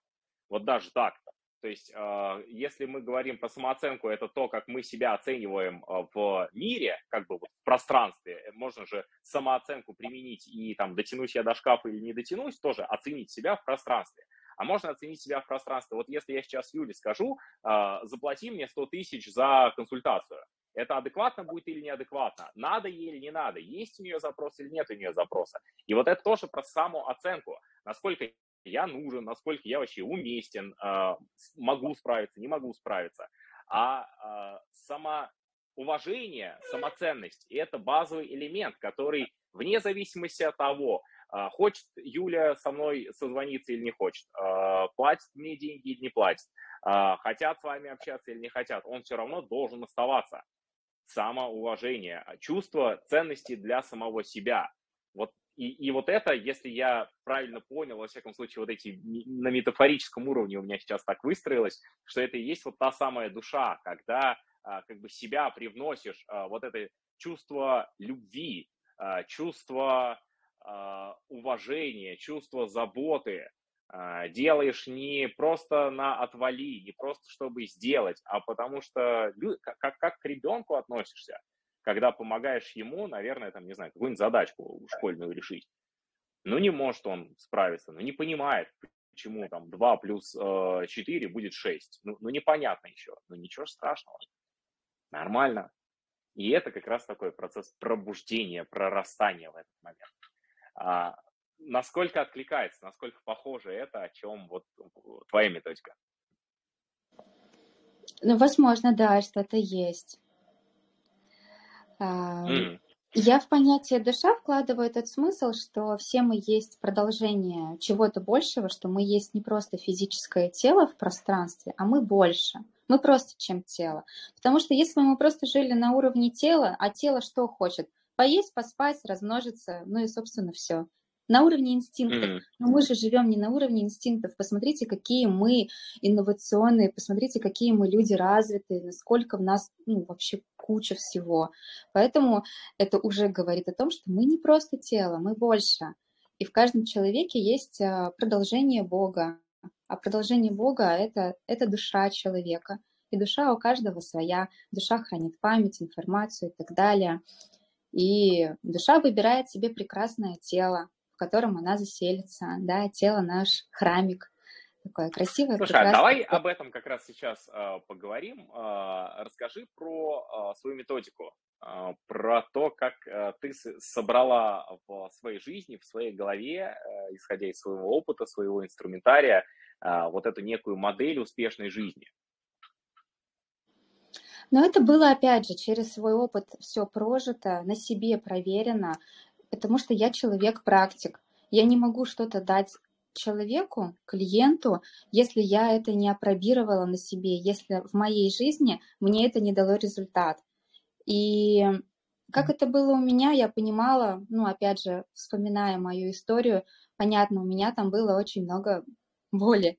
Вот даже так. То есть, э, если мы говорим про самооценку, это то, как мы себя оцениваем э, в мире, как бы в пространстве. Можно же самооценку применить и там дотянуть я до шкафа или не дотянусь, тоже оценить себя в пространстве. А можно оценить себя в пространстве. Вот если я сейчас Юле скажу, заплати мне 100 тысяч за консультацию, это адекватно будет или неадекватно, надо ей или не надо, есть у нее запрос или нет у нее запроса. И вот это тоже про самооценку, насколько я нужен, насколько я вообще уместен, а, могу справиться, не могу справиться. А, а самоуважение, самоценность – это базовый элемент, который вне зависимости от того, а, хочет Юля со мной созвониться или не хочет, платит мне деньги или не платит, хотят с вами общаться или не хотят, он все равно должен оставаться самоуважение, чувство ценности для самого себя. Вот и, и вот это, если я правильно понял, во всяком случае, вот эти на метафорическом уровне у меня сейчас так выстроилось, что это и есть вот та самая душа, когда а, как бы себя привносишь, а, вот это чувство любви, а, чувство а, уважения, чувство заботы, а, делаешь не просто на отвали, не просто чтобы сделать, а потому что как, как к ребенку относишься, когда помогаешь ему, наверное, там, не знаю, какую-нибудь задачку школьную решить. Ну, не может он справиться, ну, не понимает, почему там 2 плюс э, 4 будет 6. Ну, ну, непонятно еще. Ну, ничего страшного. Нормально. И это как раз такой процесс пробуждения, прорастания в этот момент. А, насколько откликается, насколько похоже это, о чем вот твоя методика? Ну, возможно, да, что-то есть. Mm. Я в понятие душа вкладываю этот смысл, что все мы есть продолжение чего-то большего, что мы есть не просто физическое тело в пространстве, а мы больше. Мы просто чем тело. Потому что если бы мы просто жили на уровне тела, а тело что хочет? Поесть, поспать, размножиться, ну и, собственно, все на уровне инстинктов. Mm-hmm. Но мы же живем не на уровне инстинктов. Посмотрите, какие мы инновационные, посмотрите, какие мы люди развитые, насколько в нас ну, вообще куча всего. Поэтому это уже говорит о том, что мы не просто тело, мы больше. И в каждом человеке есть а, продолжение Бога. А продолжение Бога это, – это душа человека. И душа у каждого своя. Душа хранит память, информацию и так далее. И душа выбирает себе прекрасное тело, котором она заселится, да, тело наш храмик, такое красивое. Слушай, а давай об этом как раз сейчас э, поговорим. Э, расскажи про э, свою методику, э, про то, как э, ты собрала в своей жизни, в своей голове, э, исходя из своего опыта, своего инструментария, э, вот эту некую модель успешной жизни. Но это было, опять же, через свой опыт все прожито, на себе проверено, потому что я человек-практик. Я не могу что-то дать человеку, клиенту, если я это не опробировала на себе, если в моей жизни мне это не дало результат. И как это было у меня, я понимала, ну, опять же, вспоминая мою историю, понятно, у меня там было очень много боли,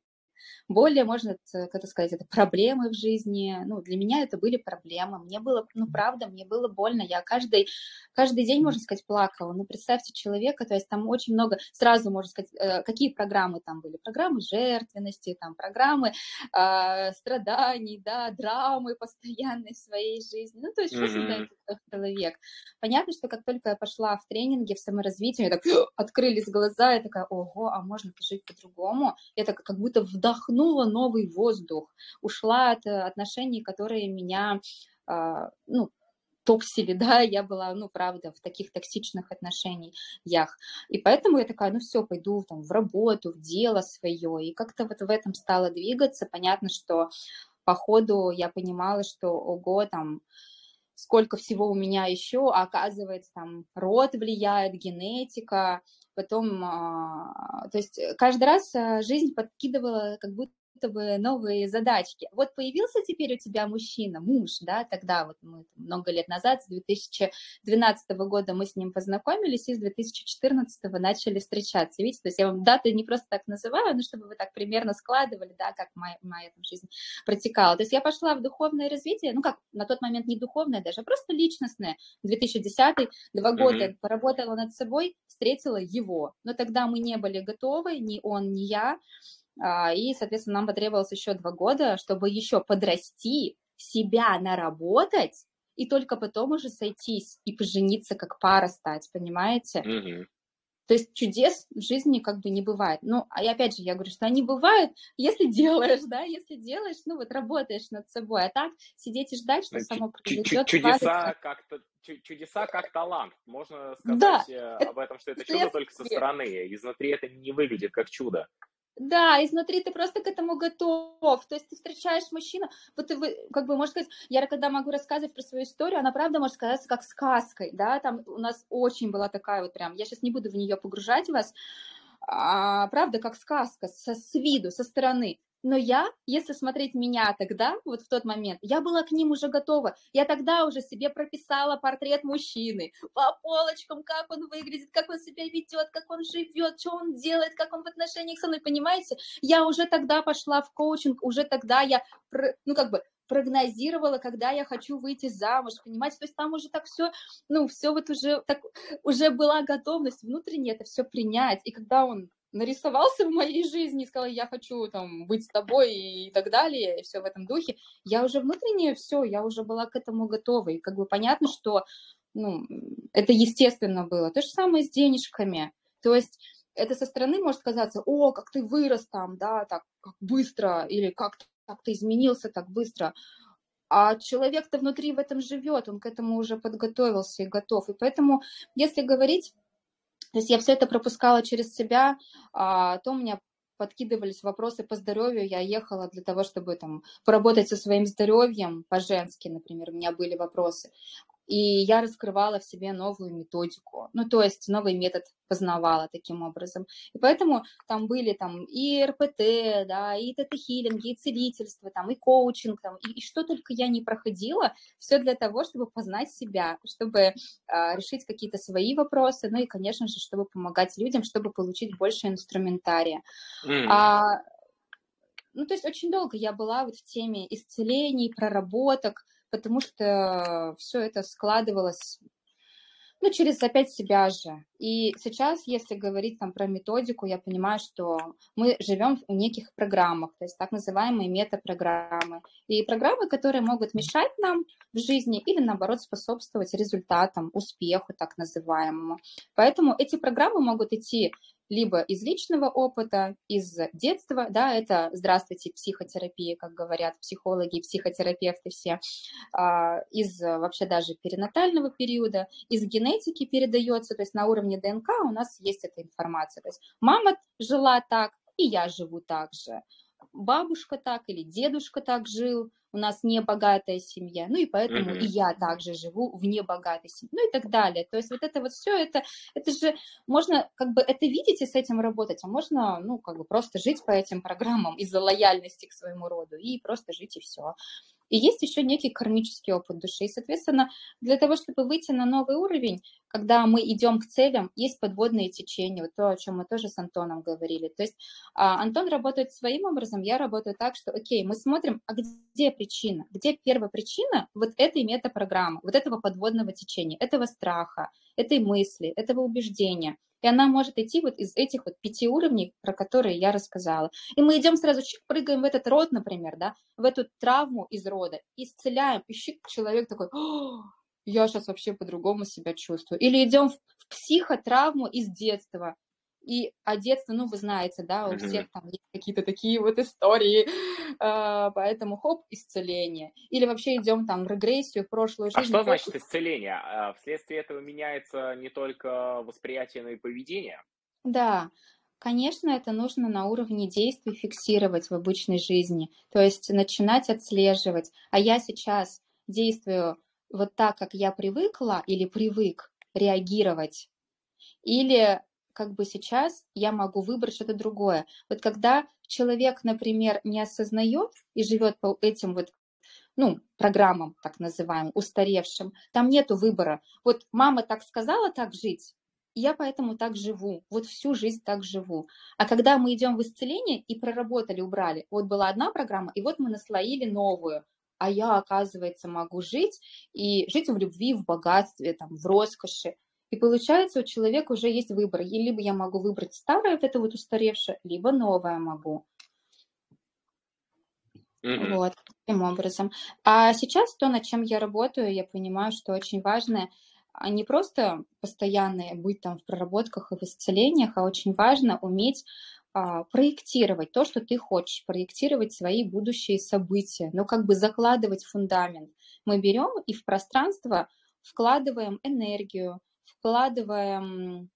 более, можно, как это сказать, это проблемы в жизни. Ну, для меня это были проблемы. Мне было, ну, правда, мне было больно. Я каждый, каждый день, можно сказать, плакала. Ну, представьте человека, то есть там очень много, сразу, можно сказать, э, какие программы там были. Программы жертвенности, там, программы э, страданий, да, драмы постоянной в своей жизни. Ну, то есть, что mm-hmm. человек. Понятно, что как только я пошла в тренинги, в саморазвитие, так открылись глаза, я такая, ого, а можно жить по-другому? Я так как будто вдохнула вдохнула новый воздух, ушла от э, отношений, которые меня, а, ну, токсили, да, я была, ну, правда, в таких токсичных отношениях. И поэтому я такая, ну, все, пойду там в работу, в дело свое. И как-то вот в этом стало двигаться. Понятно, что по ходу я понимала, что, ого, там, сколько всего у меня еще, а оказывается, там, род влияет, генетика, потом, а, то есть каждый раз а, жизнь подкидывала как будто бы новые задачки. Вот появился теперь у тебя мужчина, муж, да, тогда вот мы много лет назад, с 2012 года мы с ним познакомились, и с 2014 начали встречаться. Видите, то есть я вам даты не просто так называю, но чтобы вы так примерно складывали, да, как моя, моя там, жизнь протекала. То есть я пошла в духовное развитие, ну как, на тот момент не духовное даже, а просто личностное. 2010 два года mm-hmm. поработала над собой, встретила его. Но тогда мы не были готовы, ни он, ни я. А, и, соответственно, нам потребовалось еще два года, чтобы еще подрасти, себя наработать, и только потом уже сойтись и пожениться, как пара стать, понимаете? Mm-hmm. То есть чудес в жизни как бы не бывает. Ну, а опять же, я говорю, что они бывают, если делаешь, да, если делаешь, ну вот работаешь над собой, а так сидеть и ждать, что ну, само произойдет. Чудеса как, чудеса как талант. Можно сказать да, э, об этом, что это чудо только со стороны. Изнутри это не выглядит как чудо. Да, изнутри ты просто к этому готов. То есть ты встречаешь мужчину, вот ты, как бы, можно сказать, я когда могу рассказывать про свою историю, она правда может казаться как сказкой, да, там у нас очень была такая вот прям, я сейчас не буду в нее погружать вас, а, правда, как сказка, со, с виду, со стороны. Но я, если смотреть меня тогда, вот в тот момент, я была к ним уже готова. Я тогда уже себе прописала портрет мужчины по полочкам, как он выглядит, как он себя ведет, как он живет, что он делает, как он в отношениях со мной, понимаете? Я уже тогда пошла в коучинг, уже тогда я, ну как бы, прогнозировала, когда я хочу выйти замуж, понимаете, то есть там уже так все, ну, все вот уже так, уже была готовность внутренне это все принять, и когда он нарисовался в моей жизни и сказал, я хочу там быть с тобой и так далее, и все в этом духе, я уже внутренне все, я уже была к этому готова. И как бы понятно, что ну, это естественно было. То же самое с денежками. То есть это со стороны может казаться, о, как ты вырос там, да, так как быстро, или как, как ты изменился так быстро. А человек-то внутри в этом живет, он к этому уже подготовился и готов. И поэтому, если говорить то есть я все это пропускала через себя, а то у меня подкидывались вопросы по здоровью, я ехала для того, чтобы там поработать со своим здоровьем по-женски, например, у меня были вопросы и я раскрывала в себе новую методику, ну, то есть новый метод познавала таким образом. И поэтому там были там и РПТ, да, и тета-хилинги, и целительство, там, и коучинг, там, и, и что только я не проходила, все для того, чтобы познать себя, чтобы э, решить какие-то свои вопросы, ну и, конечно же, чтобы помогать людям, чтобы получить больше инструментария. Mm. А, ну, то есть очень долго я была вот в теме исцелений, проработок, потому что все это складывалось, ну, через опять себя же. И сейчас, если говорить там про методику, я понимаю, что мы живем в неких программах, то есть так называемые метапрограммы. И программы, которые могут мешать нам в жизни или, наоборот, способствовать результатам, успеху так называемому. Поэтому эти программы могут идти либо из личного опыта, из детства, да, это, здравствуйте, психотерапия, как говорят психологи психотерапевты все, а, из вообще даже перинатального периода, из генетики передается, то есть на уровне ДНК у нас есть эта информация, то есть мама жила так, и я живу так же, бабушка так или дедушка так жил, у нас небогатая семья, ну и поэтому mm-hmm. и я также живу в небогатой семье, ну и так далее. То есть вот это вот все, это, это же можно как бы это видеть и с этим работать, а можно, ну, как бы просто жить по этим программам из-за лояльности к своему роду и просто жить и все. И есть еще некий кармический опыт души. И, соответственно, для того, чтобы выйти на новый уровень, когда мы идем к целям, есть подводные течения, вот то, о чем мы тоже с Антоном говорили. То есть а, Антон работает своим образом, я работаю так, что, окей, мы смотрим, а где причина? Где первая причина вот этой метапрограммы, вот этого подводного течения, этого страха, этой мысли, этого убеждения? И она может идти вот из этих вот пяти уровней, про которые я рассказала. И мы идем сразу, прыгаем в этот род, например, да, в эту травму из рода, исцеляем, и человек такой, я сейчас вообще по-другому себя чувствую. Или идем в психотравму из детства, и а детство, ну, вы знаете, да, у всех там есть какие-то такие вот истории, э, поэтому хоп, исцеление. Или вообще идем там в регрессию, в прошлую жизнь. А что значит исцеление? А вследствие этого меняется не только восприятие, но и поведение? Да, Конечно, это нужно на уровне действий фиксировать в обычной жизни, то есть начинать отслеживать. А я сейчас действую вот так, как я привыкла или привык реагировать, или как бы сейчас я могу выбрать что-то другое. Вот когда человек, например, не осознает и живет по этим вот ну, программам, так называемым, устаревшим, там нету выбора. Вот мама так сказала так жить, я поэтому так живу, вот всю жизнь так живу. А когда мы идем в исцеление и проработали, убрали, вот была одна программа, и вот мы наслоили новую, а я, оказывается, могу жить и жить в любви, в богатстве, там, в роскоши. И получается, у человека уже есть выбор. И либо я могу выбрать старое, вот это вот устаревшее, либо новое могу. Mm-hmm. Вот, таким образом. А сейчас то, над чем я работаю, я понимаю, что очень важно а не просто постоянно быть там в проработках и в исцелениях, а очень важно уметь а, проектировать то, что ты хочешь, проектировать свои будущие события, ну как бы закладывать фундамент. Мы берем и в пространство вкладываем энергию, вкладываем,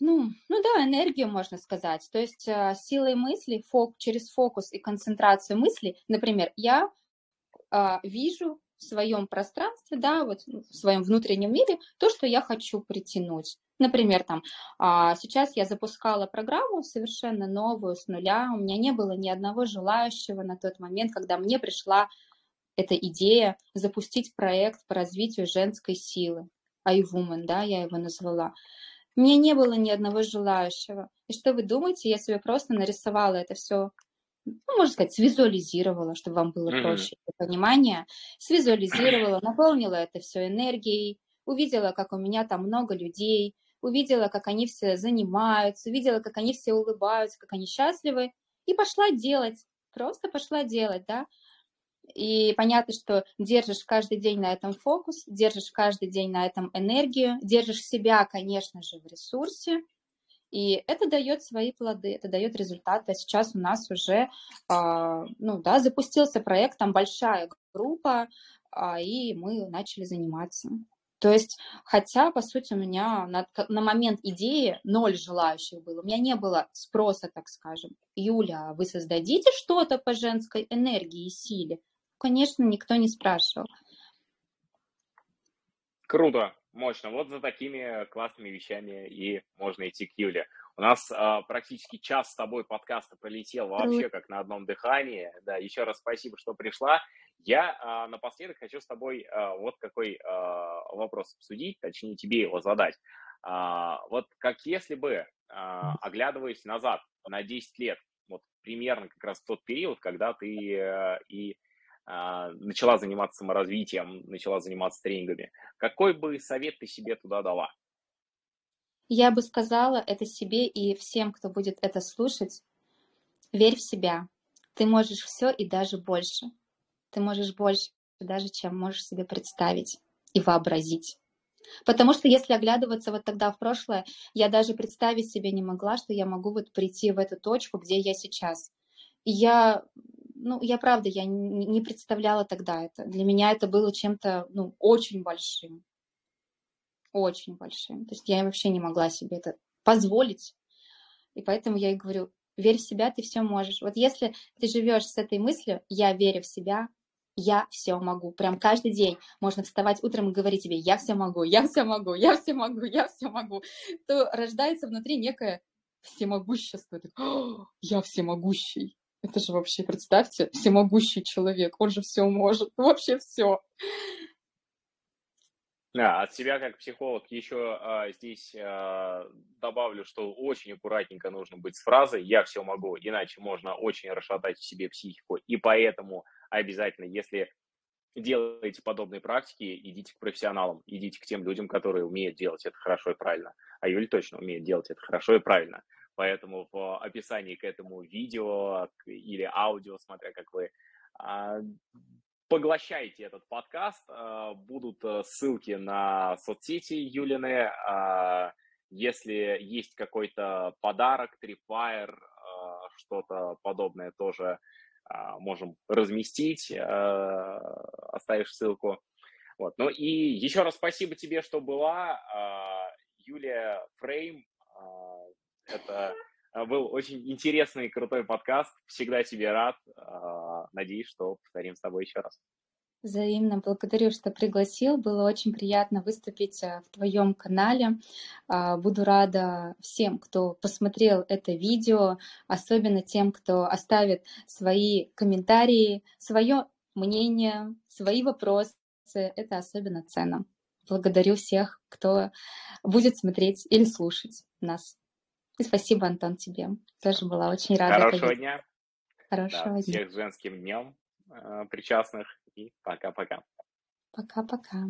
ну, ну да, энергию, можно сказать. То есть э, силой мысли, фок, через фокус и концентрацию мысли, например, я э, вижу в своем пространстве, да, вот в своем внутреннем мире то, что я хочу притянуть. Например, там, а, сейчас я запускала программу совершенно новую, с нуля, у меня не было ни одного желающего на тот момент, когда мне пришла эта идея запустить проект по развитию женской силы iWoman, да, я его назвала. Мне не было ни одного желающего. И что вы думаете, я себе просто нарисовала это все, ну, можно сказать, свизуализировала, чтобы вам было mm-hmm. проще понимание, свизуализировала, наполнила это все энергией, увидела, как у меня там много людей, увидела, как они все занимаются, увидела, как они все улыбаются, как они счастливы, и пошла делать, просто пошла делать, да. И понятно, что держишь каждый день на этом фокус, держишь каждый день на этом энергию, держишь себя, конечно же, в ресурсе, и это дает свои плоды, это дает результаты. А сейчас у нас уже, а, ну да, запустился проект, там большая группа, а, и мы начали заниматься. То есть, хотя, по сути, у меня на, на момент идеи ноль желающих было. У меня не было спроса, так скажем. Юля, вы создадите что-то по женской энергии и силе? Конечно, никто не спрашивал. Круто, мощно. Вот за такими классными вещами и можно идти к Юле. У нас а, практически час с тобой подкаста пролетел вообще как на одном дыхании. Да, еще раз спасибо, что пришла. Я а, напоследок хочу с тобой а, вот какой а, вопрос обсудить, точнее тебе его задать. А, вот как если бы, а, оглядываясь назад на 10 лет, вот примерно как раз в тот период, когда ты а, и начала заниматься саморазвитием, начала заниматься тренингами, какой бы совет ты себе туда дала? Я бы сказала это себе и всем, кто будет это слушать. Верь в себя. Ты можешь все и даже больше. Ты можешь больше даже, чем можешь себе представить и вообразить. Потому что если оглядываться вот тогда в прошлое, я даже представить себе не могла, что я могу вот прийти в эту точку, где я сейчас. Я, ну, я правда, я не представляла тогда это. Для меня это было чем-то, ну, очень большим. Очень большим. То есть я вообще не могла себе это позволить. И поэтому я и говорю, верь в себя, ты все можешь. Вот если ты живешь с этой мыслью, я верю в себя, я все могу. Прям каждый день можно вставать утром и говорить себе, я все могу, я все могу, я все могу, я все могу. То рождается внутри некое всемогущество. Я всемогущий. Это же вообще, представьте, всемогущий человек, он же все может, вообще все. Да, от себя как психолог еще а, здесь а, добавлю, что очень аккуратненько нужно быть с фразой «я все могу», иначе можно очень расшатать в себе психику. И поэтому обязательно, если делаете подобные практики, идите к профессионалам, идите к тем людям, которые умеют делать это хорошо и правильно. А Юль точно умеет делать это хорошо и правильно. Поэтому в описании к этому видео или аудио, смотря как вы а, поглощайте этот подкаст. А, будут э, ссылки на соцсети Юлины. А, если есть какой-то подарок, а, что-то подобное тоже можем разместить, оставишь ссылку. Вот. Ну и еще раз спасибо тебе, что была. Юлия Фрейм, это был очень интересный и крутой подкаст. Всегда тебе рад. Надеюсь, что повторим с тобой еще раз. Взаимно благодарю, что пригласил. Было очень приятно выступить э, в твоем канале. А, буду рада всем, кто посмотрел это видео, особенно тем, кто оставит свои комментарии, свое мнение, свои вопросы. Это особенно ценно. Благодарю всех, кто будет смотреть или слушать нас. И спасибо, Антон, тебе. Тоже была очень рада. Хорошего дня. Хорошего да, дня. Всех женским днем э, причастных и пока-пока. Пока-пока.